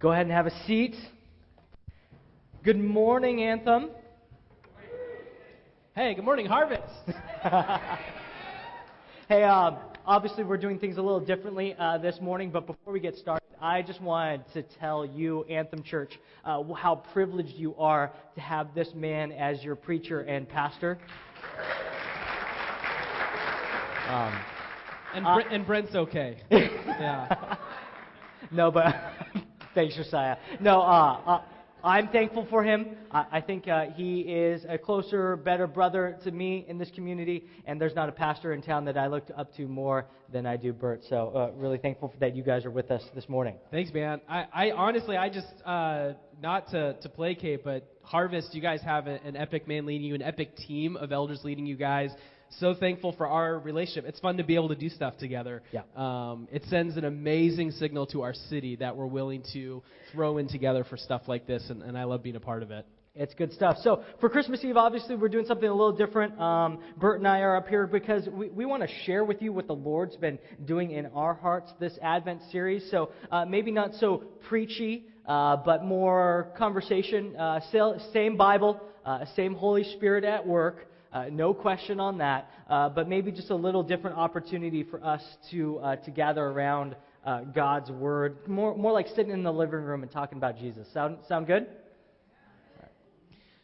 Go ahead and have a seat. Good morning, Anthem. Hey, good morning, Harvest. hey, um, obviously, we're doing things a little differently uh, this morning, but before we get started, I just wanted to tell you, Anthem Church, uh, how privileged you are to have this man as your preacher and pastor. Um, and, uh, and Brent's okay. yeah. No, but thanks, Josiah. No, uh, uh, I'm thankful for him. I, I think uh, he is a closer, better brother to me in this community, and there's not a pastor in town that I look up to more than I do Bert. So, uh, really thankful that you guys are with us this morning. Thanks, man. I, I honestly, I just uh, not to to placate, but Harvest, you guys have an epic man leading you, an epic team of elders leading you guys so thankful for our relationship. It's fun to be able to do stuff together. Yeah. Um, it sends an amazing signal to our city that we're willing to throw in together for stuff like this, and, and I love being a part of it. It's good stuff. So for Christmas Eve, obviously, we're doing something a little different. Um, Bert and I are up here because we, we want to share with you what the Lord's been doing in our hearts this Advent series. So uh, maybe not so preachy, uh, but more conversation. Uh, same Bible, uh, same Holy Spirit at work. Uh, no question on that. Uh, but maybe just a little different opportunity for us to, uh, to gather around uh, God's Word. More, more like sitting in the living room and talking about Jesus. Sound, sound good?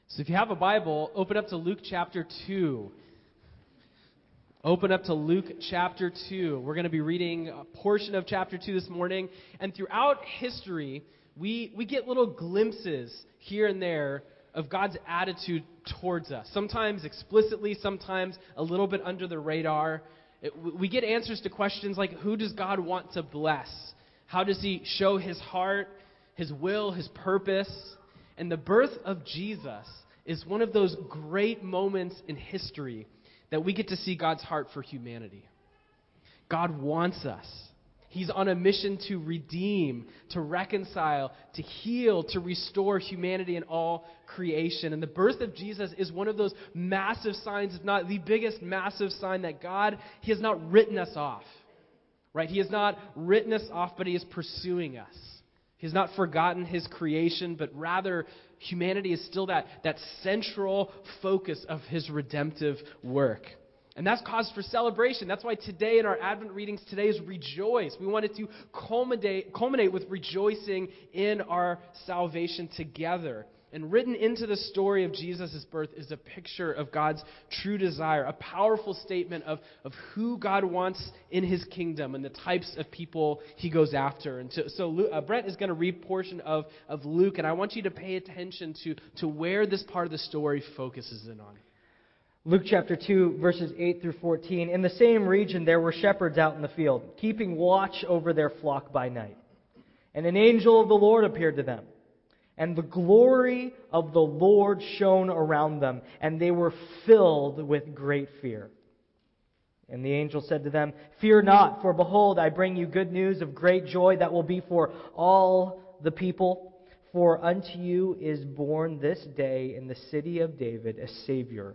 So if you have a Bible, open up to Luke chapter 2. Open up to Luke chapter 2. We're going to be reading a portion of chapter 2 this morning. And throughout history, we, we get little glimpses here and there of God's attitude towards us. Sometimes explicitly, sometimes a little bit under the radar. It, we get answers to questions like who does God want to bless? How does he show his heart, his will, his purpose? And the birth of Jesus is one of those great moments in history that we get to see God's heart for humanity. God wants us. He's on a mission to redeem, to reconcile, to heal, to restore humanity and all creation. And the birth of Jesus is one of those massive signs, if not the biggest massive sign that God, He has not written us off. Right? He has not written us off, but He is pursuing us. He has not forgotten His creation, but rather humanity is still that, that central focus of His redemptive work. And that's cause for celebration. That's why today in our Advent readings today is rejoice. We wanted to culminate, culminate with rejoicing in our salvation together. And written into the story of Jesus' birth is a picture of God's true desire, a powerful statement of, of who God wants in his kingdom and the types of people he goes after. And so, so Luke, uh, Brent is going to read portion of, of Luke, and I want you to pay attention to, to where this part of the story focuses in on. Luke chapter 2, verses 8 through 14. In the same region, there were shepherds out in the field, keeping watch over their flock by night. And an angel of the Lord appeared to them. And the glory of the Lord shone around them, and they were filled with great fear. And the angel said to them, Fear not, for behold, I bring you good news of great joy that will be for all the people. For unto you is born this day in the city of David a Savior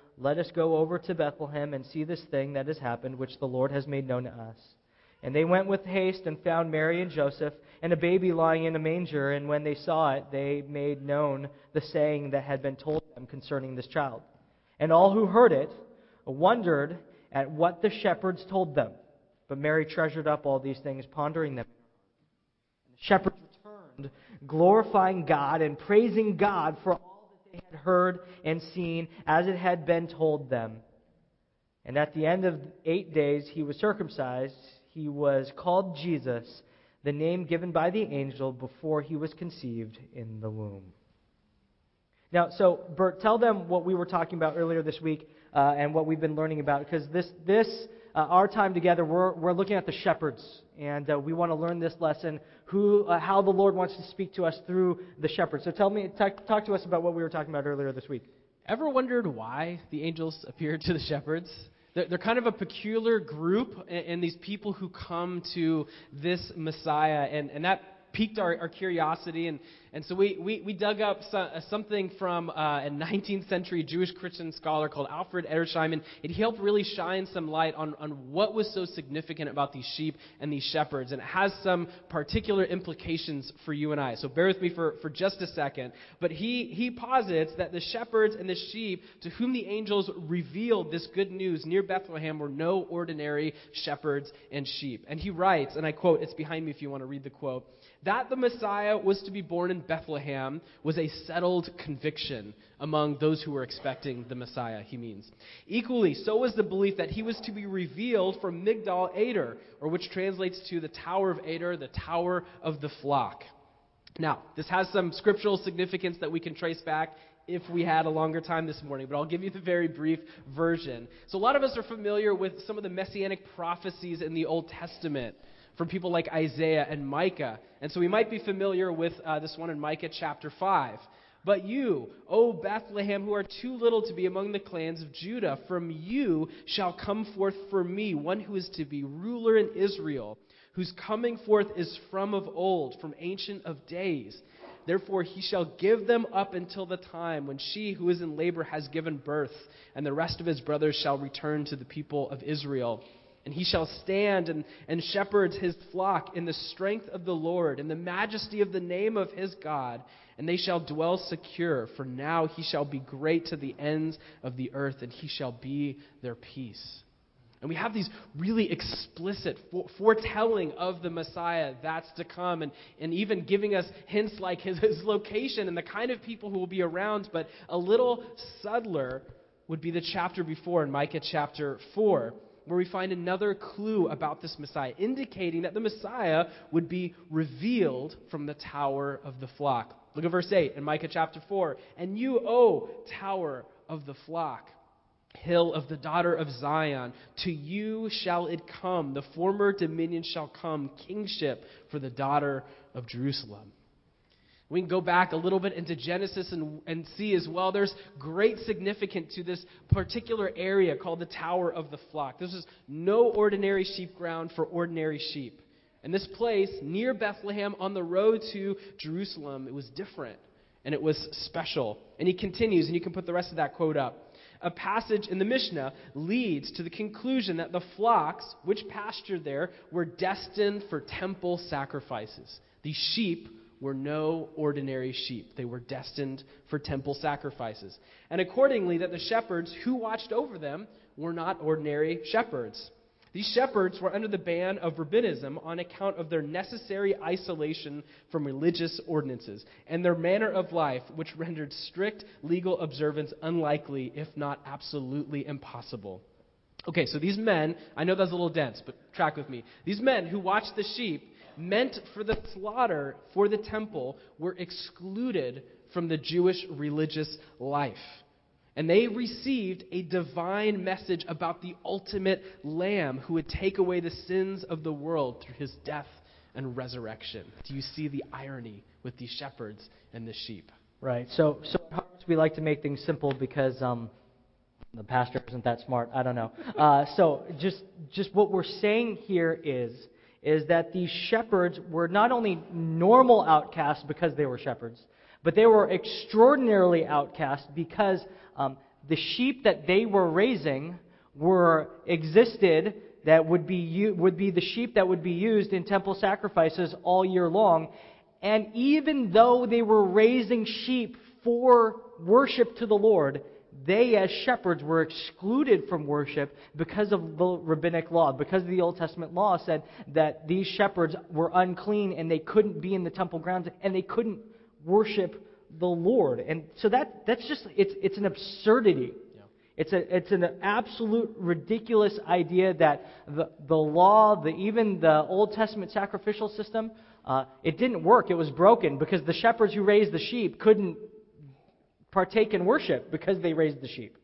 let us go over to Bethlehem and see this thing that has happened, which the Lord has made known to us. And they went with haste and found Mary and Joseph and a baby lying in a manger. And when they saw it, they made known the saying that had been told them concerning this child. And all who heard it wondered at what the shepherds told them. But Mary treasured up all these things, pondering them. And the shepherds returned, glorifying God and praising God for all they had heard and seen as it had been told them. And at the end of eight days, he was circumcised. He was called Jesus, the name given by the angel before he was conceived in the womb. Now, so, Bert, tell them what we were talking about earlier this week uh, and what we've been learning about, because this, this uh, our time together, we're, we're looking at the shepherds. And uh, we want to learn this lesson, who, uh, how the Lord wants to speak to us through the shepherds. So tell me, talk, talk to us about what we were talking about earlier this week. Ever wondered why the angels appeared to the shepherds? They're, kind of a peculiar group, and, these people who come to this Messiah, and, and that piqued our, our curiosity. And, and so we, we, we dug up uh, something from uh, a 19th century Jewish Christian scholar called Alfred Edersheim, and it helped really shine some light on, on what was so significant about these sheep and these shepherds. And it has some particular implications for you and I. So bear with me for, for just a second. But he, he posits that the shepherds and the sheep to whom the angels revealed this good news near Bethlehem were no ordinary shepherds and sheep. And he writes, and I quote, it's behind me if you want to read the quote that the Messiah was to be born in Bethlehem was a settled conviction among those who were expecting the Messiah, he means. Equally, so was the belief that he was to be revealed from Migdal Eder, or which translates to the Tower of Eder, the Tower of the Flock. Now, this has some scriptural significance that we can trace back if we had a longer time this morning, but I'll give you the very brief version. So, a lot of us are familiar with some of the messianic prophecies in the Old Testament from people like Isaiah and Micah. And so we might be familiar with uh, this one in Micah chapter 5. But you, O Bethlehem, who are too little to be among the clans of Judah, from you shall come forth for me one who is to be ruler in Israel, whose coming forth is from of old, from ancient of days. Therefore, he shall give them up until the time when she who is in labor has given birth, and the rest of his brothers shall return to the people of Israel. And he shall stand and, and shepherd his flock in the strength of the Lord, in the majesty of the name of his God. And they shall dwell secure, for now he shall be great to the ends of the earth, and he shall be their peace. And we have these really explicit foretelling of the Messiah that's to come, and, and even giving us hints like his, his location and the kind of people who will be around. But a little subtler would be the chapter before in Micah chapter 4 where we find another clue about this Messiah, indicating that the Messiah would be revealed from the tower of the flock. Look at verse 8 in Micah chapter 4. And you, O tower of the flock, hill of the daughter of Zion, to you shall it come. The former dominion shall come, kingship for the daughter of Jerusalem. We can go back a little bit into Genesis and, and see as well. There's great significance to this particular area called the Tower of the Flock. This is no ordinary sheep ground for ordinary sheep. And this place near Bethlehem on the road to Jerusalem, it was different and it was special. And he continues, and you can put the rest of that quote up. A passage in the Mishnah leads to the conclusion that the flocks which pastured there were destined for temple sacrifices. These sheep were no ordinary sheep. They were destined for temple sacrifices. And accordingly, that the shepherds who watched over them were not ordinary shepherds. These shepherds were under the ban of rabbinism on account of their necessary isolation from religious ordinances and their manner of life, which rendered strict legal observance unlikely, if not absolutely impossible. Okay, so these men, I know that's a little dense, but track with me. These men who watched the sheep meant for the slaughter for the temple were excluded from the Jewish religious life. And they received a divine message about the ultimate Lamb who would take away the sins of the world through his death and resurrection. Do you see the irony with these shepherds and the sheep? Right. So, so we like to make things simple because um, the pastor isn't that smart. I don't know. Uh, so, just just what we're saying here is is that these shepherds were not only normal outcasts because they were shepherds, but they were extraordinarily outcast because um, the sheep that they were raising were existed that would be would be the sheep that would be used in temple sacrifices all year long. And even though they were raising sheep for worship to the Lord, they, as shepherds, were excluded from worship because of the rabbinic law, because the Old Testament law said that these shepherds were unclean and they couldn't be in the temple grounds and they couldn't worship the Lord. And so that, that's just, it's, it's an absurdity. Yeah. It's, a, it's an absolute ridiculous idea that the, the law, the, even the Old Testament sacrificial system, uh, it didn't work. It was broken because the shepherds who raised the sheep couldn't partake in worship because they raised the sheep.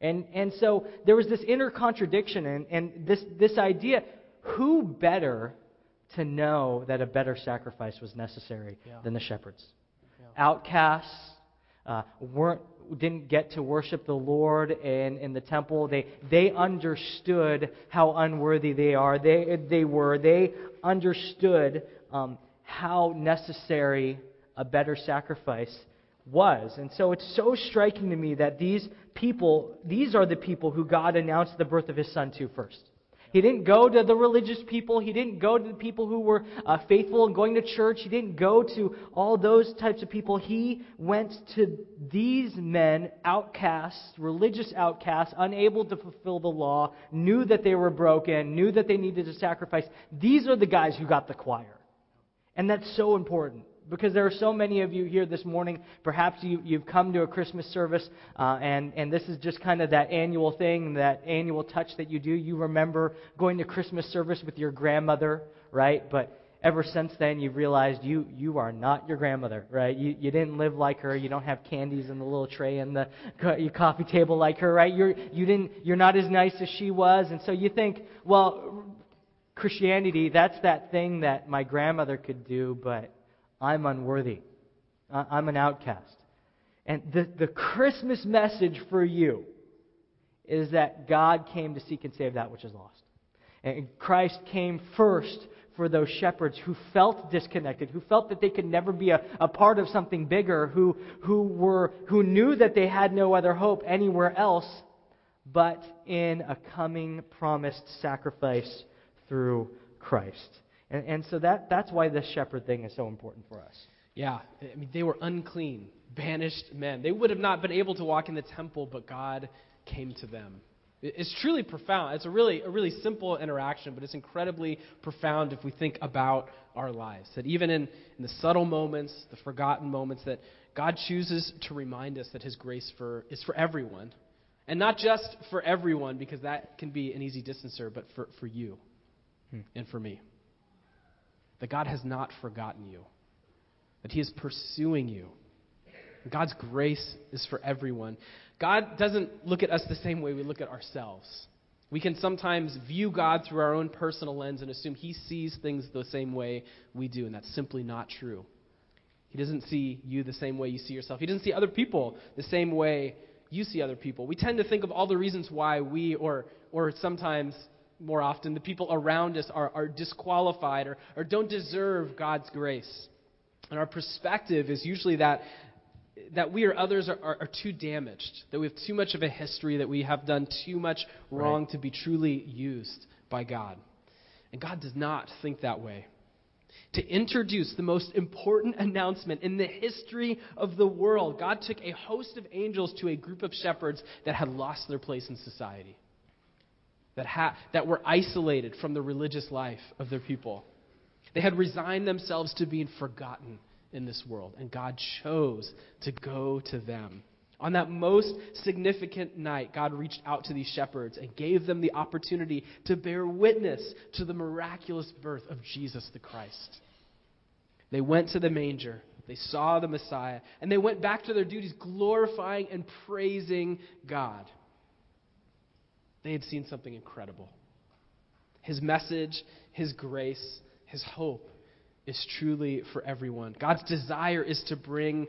And, and so there was this inner contradiction and, and this, this idea who better to know that a better sacrifice was necessary Yeah. than the shepherds? Yeah. Outcasts, uh, weren't, didn't get to worship the Lord in, in the temple. They, they understood how unworthy they are. They, they were. They understood um, how necessary a better sacrifice was. And so it's so striking to me that these people, these are the people who God announced the birth of his son to first. He didn't go to the religious people. He didn't go to the people who were uh, faithful and going to church. He didn't go to all those types of people. He went to these men, outcasts, religious outcasts, unable to fulfill the law, knew that they were broken, knew that they needed to sacrifice. These are the guys who got the choir. And that's so important because there are so many of you here this morning. Perhaps you, you've come to a Christmas service, uh, and, and this is just kind of that annual thing, that annual touch that you do. You remember going to Christmas service with your grandmother, right? But ever since then, you've realized you, you are not your grandmother, right? You, you didn't live like her. You don't have candies in the little tray in the your coffee table like her, right? You're, you didn't, you're not as nice as she was. And so you think, well, Christianity, that's that thing that my grandmother could do, but I'm unworthy. I'm an outcast. And the, the Christmas message for you is that God came to seek and save that which is lost. And Christ came first for those shepherds who felt disconnected, who felt that they could never be a, a part of something bigger, who, who, were, who knew that they had no other hope anywhere else but in a coming promised sacrifice through Christ. And, and so that, that's why this shepherd thing is so important for us. Yeah, I mean, they were unclean, banished men. They would have not been able to walk in the temple, but God came to them. It's truly profound. It's a really, a really simple interaction, but it's incredibly profound if we think about our lives. That even in, in the subtle moments, the forgotten moments, that God chooses to remind us that His grace for, is for everyone. And not just for everyone, because that can be an easy distancer, but for, for you hmm. and for me. That God has not forgotten you that He is pursuing you. God's grace is for everyone. God doesn't look at us the same way we look at ourselves. We can sometimes view God through our own personal lens and assume He sees things the same way we do, and that's simply not true. He doesn't see you the same way you see yourself. He doesn't see other people the same way you see other people. We tend to think of all the reasons why we, or, or sometimes more often, the people around us are, are disqualified or, or don't deserve God's grace. And our perspective is usually that, that we or others are, are, are too damaged, that we have too much of a history, that we have done too much wrong to be truly used by God. And God does not think that way. To introduce the most important announcement in the history of the world, God took a host of angels to a group of shepherds that had lost their place in society, that, ha- that were isolated from the religious life of their people. They had resigned themselves to being forgotten in this world, and God chose to go to them. On that most significant night, God reached out to these shepherds and gave them the opportunity to bear witness to the miraculous birth of Jesus the Christ. They went to the manger, they saw the Messiah, and they went back to their duties, glorifying and praising God. They had seen something incredible. His message, His grace, His hope is truly for everyone. God's desire is to bring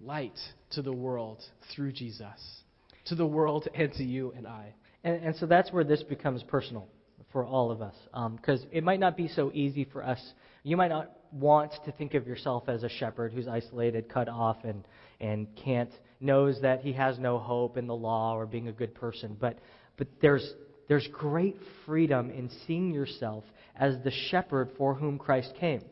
light to the world through Jesus, to the world and to you and I. And, and so that's where this becomes personal for all of us. Um, because it might not be so easy for us. You might not want to think of yourself as a shepherd who's isolated, cut off, and, and can't, knows that he has no hope in the law or being a good person. But, but there's, there's great freedom in seeing yourself as the shepherd for whom Christ came.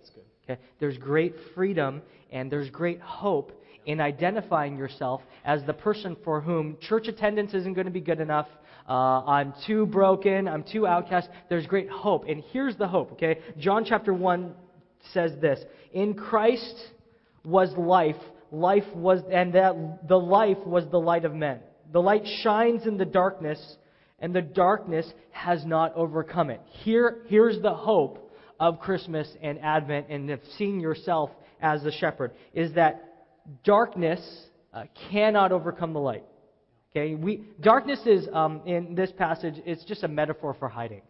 Okay? There's great freedom and there's great hope in identifying yourself as the person for whom church attendance isn't going to be good enough. Uh, I'm too broken. I'm too outcast. There's great hope. And here's the hope, okay? John chapter 1 says this In Christ was life. Life was, and that the life was the light of men. The light shines in the darkness, and the darkness has not overcome it. Here, here's the hope of Christmas and Advent and of seeing yourself as the shepherd is that darkness uh, cannot overcome the light. Okay, we darkness is um, in this passage. It's just a metaphor for hiding.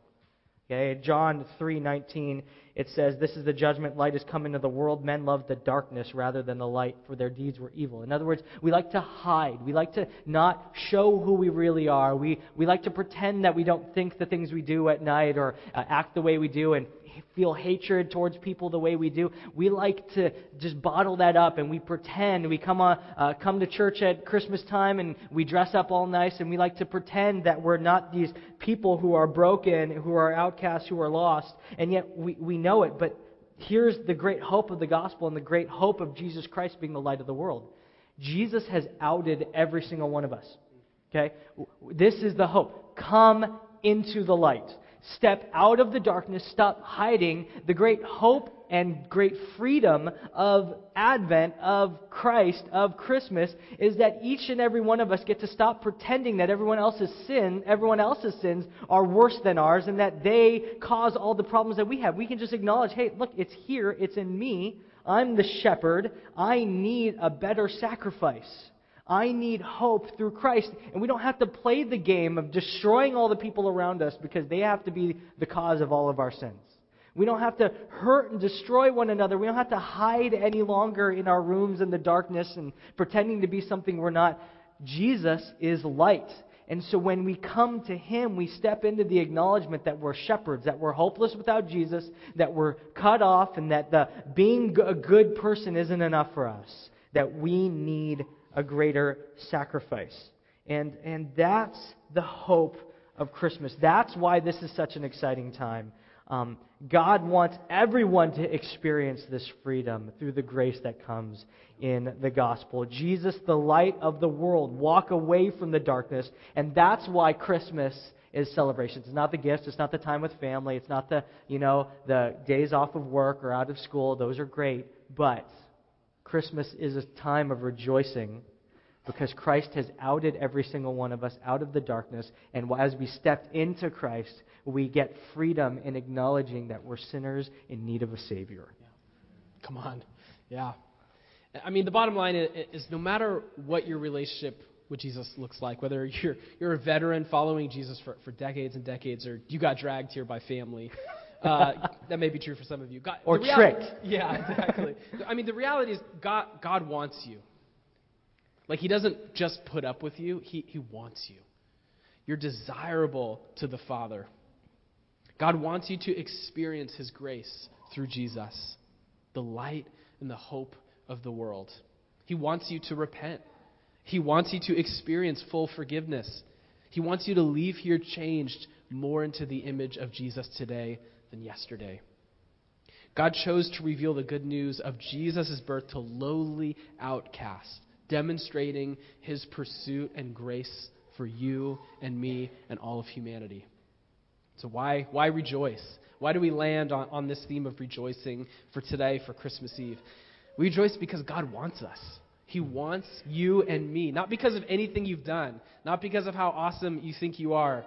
Okay, John three nineteen. It says, "This is the judgment. Light has come into the world. Men loved the darkness rather than the light, for their deeds were evil." In other words, we like to hide. We like to not show who we really are. We we like to pretend that we don't think the things we do at night or uh, act the way we do, and feel hatred towards people the way we do. We like to just bottle that up and we pretend. We come, on, uh, come to church at Christmas time and we dress up all nice and we like to pretend that we're not these people who are broken, who are outcasts, who are lost. And yet we, we know it. But here's the great hope of the gospel and the great hope of Jesus Christ being the light of the world. Jesus has outed every single one of us. Okay? This is the hope. Come into the light. Step out of the darkness, stop hiding. The great hope and great freedom of Advent, of Christ, of Christmas, is that each and every one of us get to stop pretending that everyone else's sin, everyone else's sins are worse than ours and that they cause all the problems that we have. We can just acknowledge, hey, look, it's here, it's in me. I'm the shepherd. I need a better sacrifice. I need hope through Christ. And we don't have to play the game of destroying all the people around us because they have to be the cause of all of our sins. We don't have to hurt and destroy one another. We don't have to hide any longer in our rooms in the darkness and pretending to be something we're not. Jesus is light. And so when we come to Him, we step into the acknowledgement that we're shepherds, that we're hopeless without Jesus, that we're cut off, and that the being a good person isn't enough for us, that we need a greater sacrifice. And, and that's the hope of Christmas. That's why this is such an exciting time. Um, God wants everyone to experience this freedom through the grace that comes in the gospel. Jesus, the light of the world, walk away from the darkness, and that's why Christmas is celebration. It's not the gifts, it's not the time with family, it's not the, you know, the days off of work or out of school. Those are great, but Christmas is a time of rejoicing because Christ has outed every single one of us out of the darkness. And as we step into Christ, we get freedom in acknowledging that we're sinners in need of a Savior. Yeah. Come on. Yeah. I mean, the bottom line is no matter what your relationship with Jesus looks like, whether you're, you're a veteran following Jesus for, for decades and decades, or you got dragged here by family. Uh, that may be true for some of you. God, or reality, tricked. Yeah, exactly. I mean, the reality is God, God wants you. Like, He doesn't just put up with you, He, he wants you. You're desirable to the Father. God wants you to experience His grace through Jesus, the light and the hope of the world. He wants you to repent. He wants you to experience full forgiveness. He wants you to leave here changed more into the image of Jesus today than yesterday. God chose to reveal the good news of Jesus' birth to lowly outcasts, demonstrating his pursuit and grace for you and me and all of humanity. So, why, why rejoice? Why do we land on, on this theme of rejoicing for today, for Christmas Eve? We rejoice because God wants us. He wants you and me, not because of anything you've done, not because of how awesome you think you are,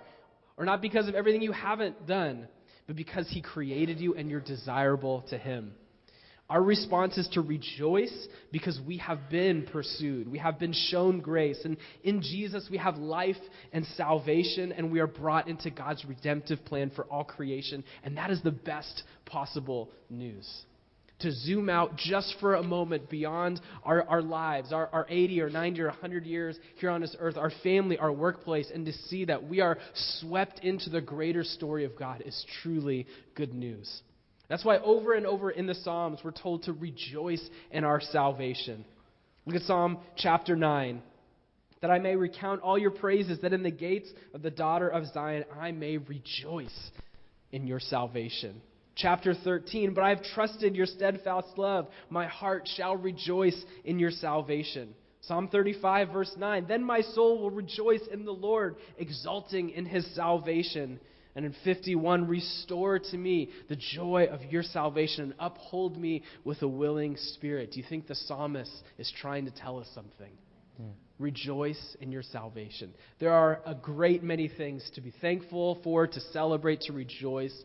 or not because of everything you haven't done, but because He created you and you're desirable to Him. Our response is to rejoice because we have been pursued. We have been shown grace. And in Jesus, we have life and salvation, and we are brought into God's redemptive plan for all creation. And that is the best possible news. To zoom out just for a moment beyond our, our lives, our, our 80 or 90 or 100 years here on this earth, our family, our workplace, and to see that we are swept into the greater story of God is truly good news. That's why over and over in the Psalms, we're told to rejoice in our salvation. Look at Psalm chapter 9. That I may recount all your praises, that in the gates of the daughter of Zion I may rejoice in your salvation. Chapter 13, but I have trusted your steadfast love. My heart shall rejoice in your salvation. Psalm 35, verse 9, then my soul will rejoice in the Lord, exulting in his salvation. And in 51, restore to me the joy of your salvation and uphold me with a willing spirit. Do you think the psalmist is trying to tell us something? Yeah. Rejoice in your salvation. There are a great many things to be thankful for, to celebrate, to rejoice.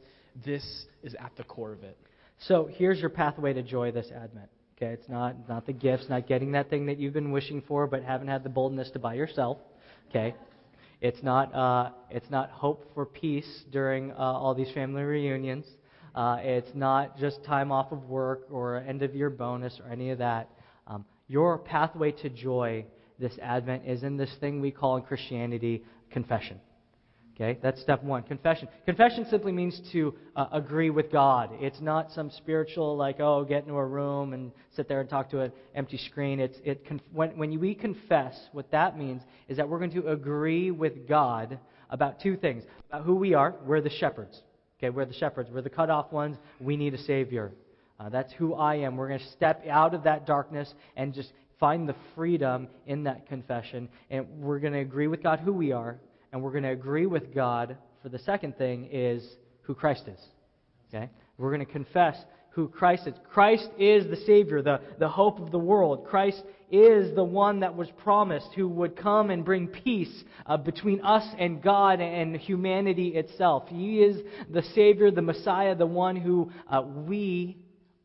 This is at the core of it. So here's your pathway to joy this Advent. Okay, it's not not the gifts, not getting that thing that you've been wishing for but haven't had the boldness to buy yourself. Okay? It's not, uh, it's not hope for peace during uh, all these family reunions. Uh, it's not just time off of work or end of year bonus or any of that. Um, your pathway to joy this Advent is in this thing we call in Christianity confession. Okay, that's step one. Confession. Confession simply means to uh, agree with God. It's not some spiritual, like, oh, get into a room and sit there and talk to an empty screen. It's, it, when, when we confess, what that means is that we're going to agree with God about two things about who we are. We're the shepherds. Okay, we're the shepherds. We're the cut off ones. We need a Savior. Uh, that's who I am. We're going to step out of that darkness and just find the freedom in that confession. And we're going to agree with God who we are and we're going to agree with God for the second thing is who Christ is. Okay? We're going to confess who Christ is. Christ is the Savior, the, the hope of the world. Christ is the one that was promised who would come and bring peace uh, between us and God and humanity itself. He is the Savior, the Messiah, the one who uh, we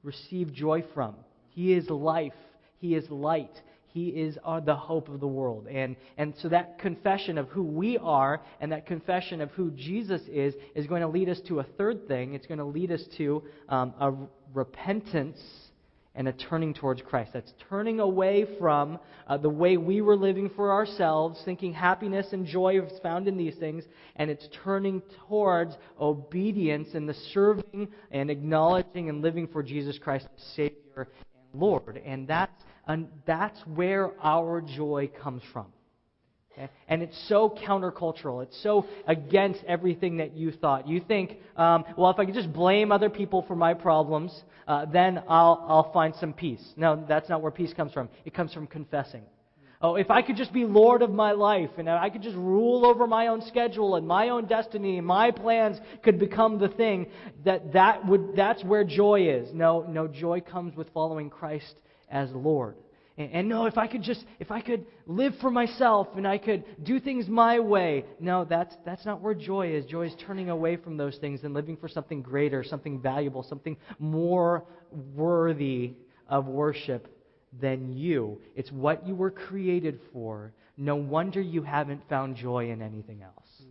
receive joy from. He is life, He is light. He is uh, the hope of the world. And, and so that confession of who we are and that confession of who Jesus is is going to lead us to a third thing. It's going to lead us to um, a repentance and a turning towards Christ. That's turning away from uh, the way we were living for ourselves, thinking happiness and joy is found in these things, and it's turning towards obedience and the serving and acknowledging and living for Jesus Christ, Savior and Lord. And that's and that's where our joy comes from. Okay? And it's so countercultural. It's so against everything that you thought. You think, um, well, if I could just blame other people for my problems, uh, then I'll, I'll find some peace. No, that's not where peace comes from. It comes from confessing. Oh, if I could just be Lord of my life and I could just rule over my own schedule and my own destiny and my plans could become the thing, that, that would, that's where joy is. No, no, joy comes with following Christ as Lord. And, and no, if I could just, if I could live for myself and I could do things my way. No, that's, that's not where joy is. Joy is turning away from those things and living for something greater, something valuable, something more worthy of worship than you. It's what you were created for. No wonder you haven't found joy in anything else. Hmm.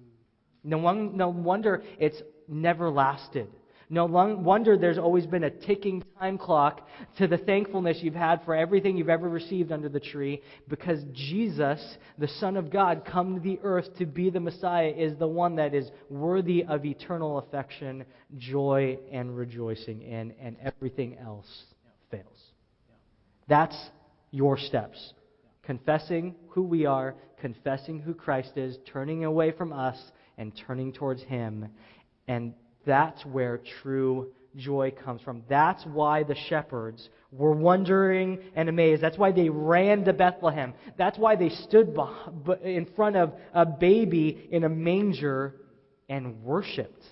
No, one, no wonder it's never lasted. No wonder there's always been a ticking time clock to the thankfulness you've had for everything you've ever received under the tree because Jesus, the Son of God, come to the earth to be the Messiah, is the one that is worthy of eternal affection, joy, and rejoicing in, and everything else fails. That's your steps. Confessing who we are, confessing who Christ is, turning away from us, and turning towards Him. And that's where true joy comes from. That's why the shepherds were wondering and amazed. That's why they ran to Bethlehem. That's why they stood in front of a baby in a manger and worshiped.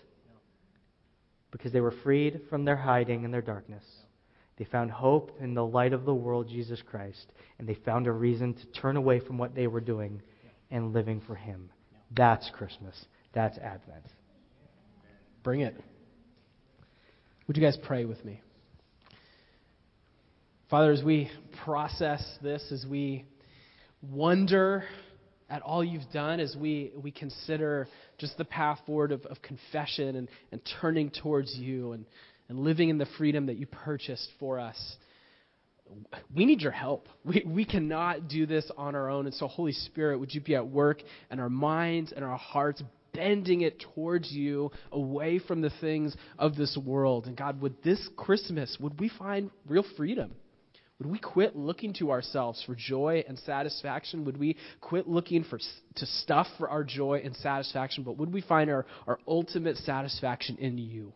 Because they were freed from their hiding and their darkness. They found hope in the light of the world, Jesus Christ, and they found a reason to turn away from what they were doing and living for Him. That's Christmas. That's Advent. Bring it. Would you guys pray with me? Father, as we process this, as we wonder at all you've done, as we, we consider just the path forward of, of confession and, and turning towards you and, and living in the freedom that you purchased for us, we need your help. We, we cannot do this on our own. And so, Holy Spirit, would you be at work in our minds and our hearts, bending it towards you away from the things of this world. And God, would this Christmas, would we find real freedom? Would we quit looking to ourselves for joy and satisfaction? Would we quit looking for, to stuff for our joy and satisfaction? But would we find our, our ultimate satisfaction in you?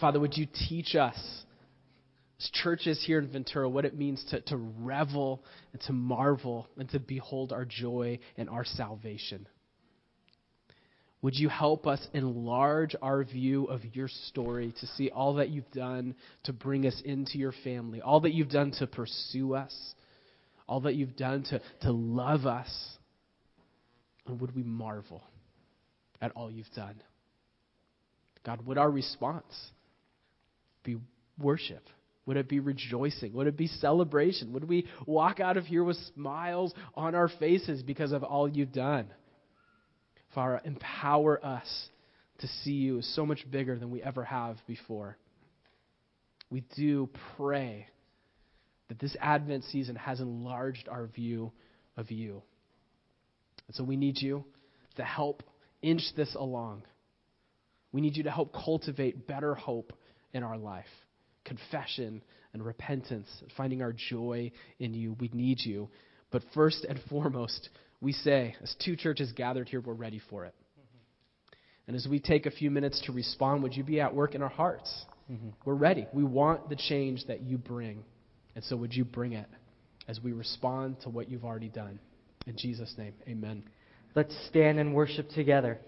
Father, would you teach us, as churches here in Ventura, what it means to, to revel and to marvel and to behold our joy and our salvation? Would you help us enlarge our view of your story to see all that you've done to bring us into your family, all that you've done to pursue us, all that you've done to, to love us? And would we marvel at all you've done? God, would our response be worship? Would it be rejoicing? Would it be celebration? Would we walk out of here with smiles on our faces because of all you've done? Father, empower us to see you as so much bigger than we ever have before. We do pray that this Advent season has enlarged our view of you. And so we need you to help inch this along. We need you to help cultivate better hope in our life confession and repentance, finding our joy in you. We need you. But first and foremost, we say, as two churches gathered here, we're ready for it. And as we take a few minutes to respond, would you be at work in our hearts? Mm-hmm. We're ready. We want the change that you bring. And so would you bring it as we respond to what you've already done? In Jesus' name, amen. Let's stand and worship together.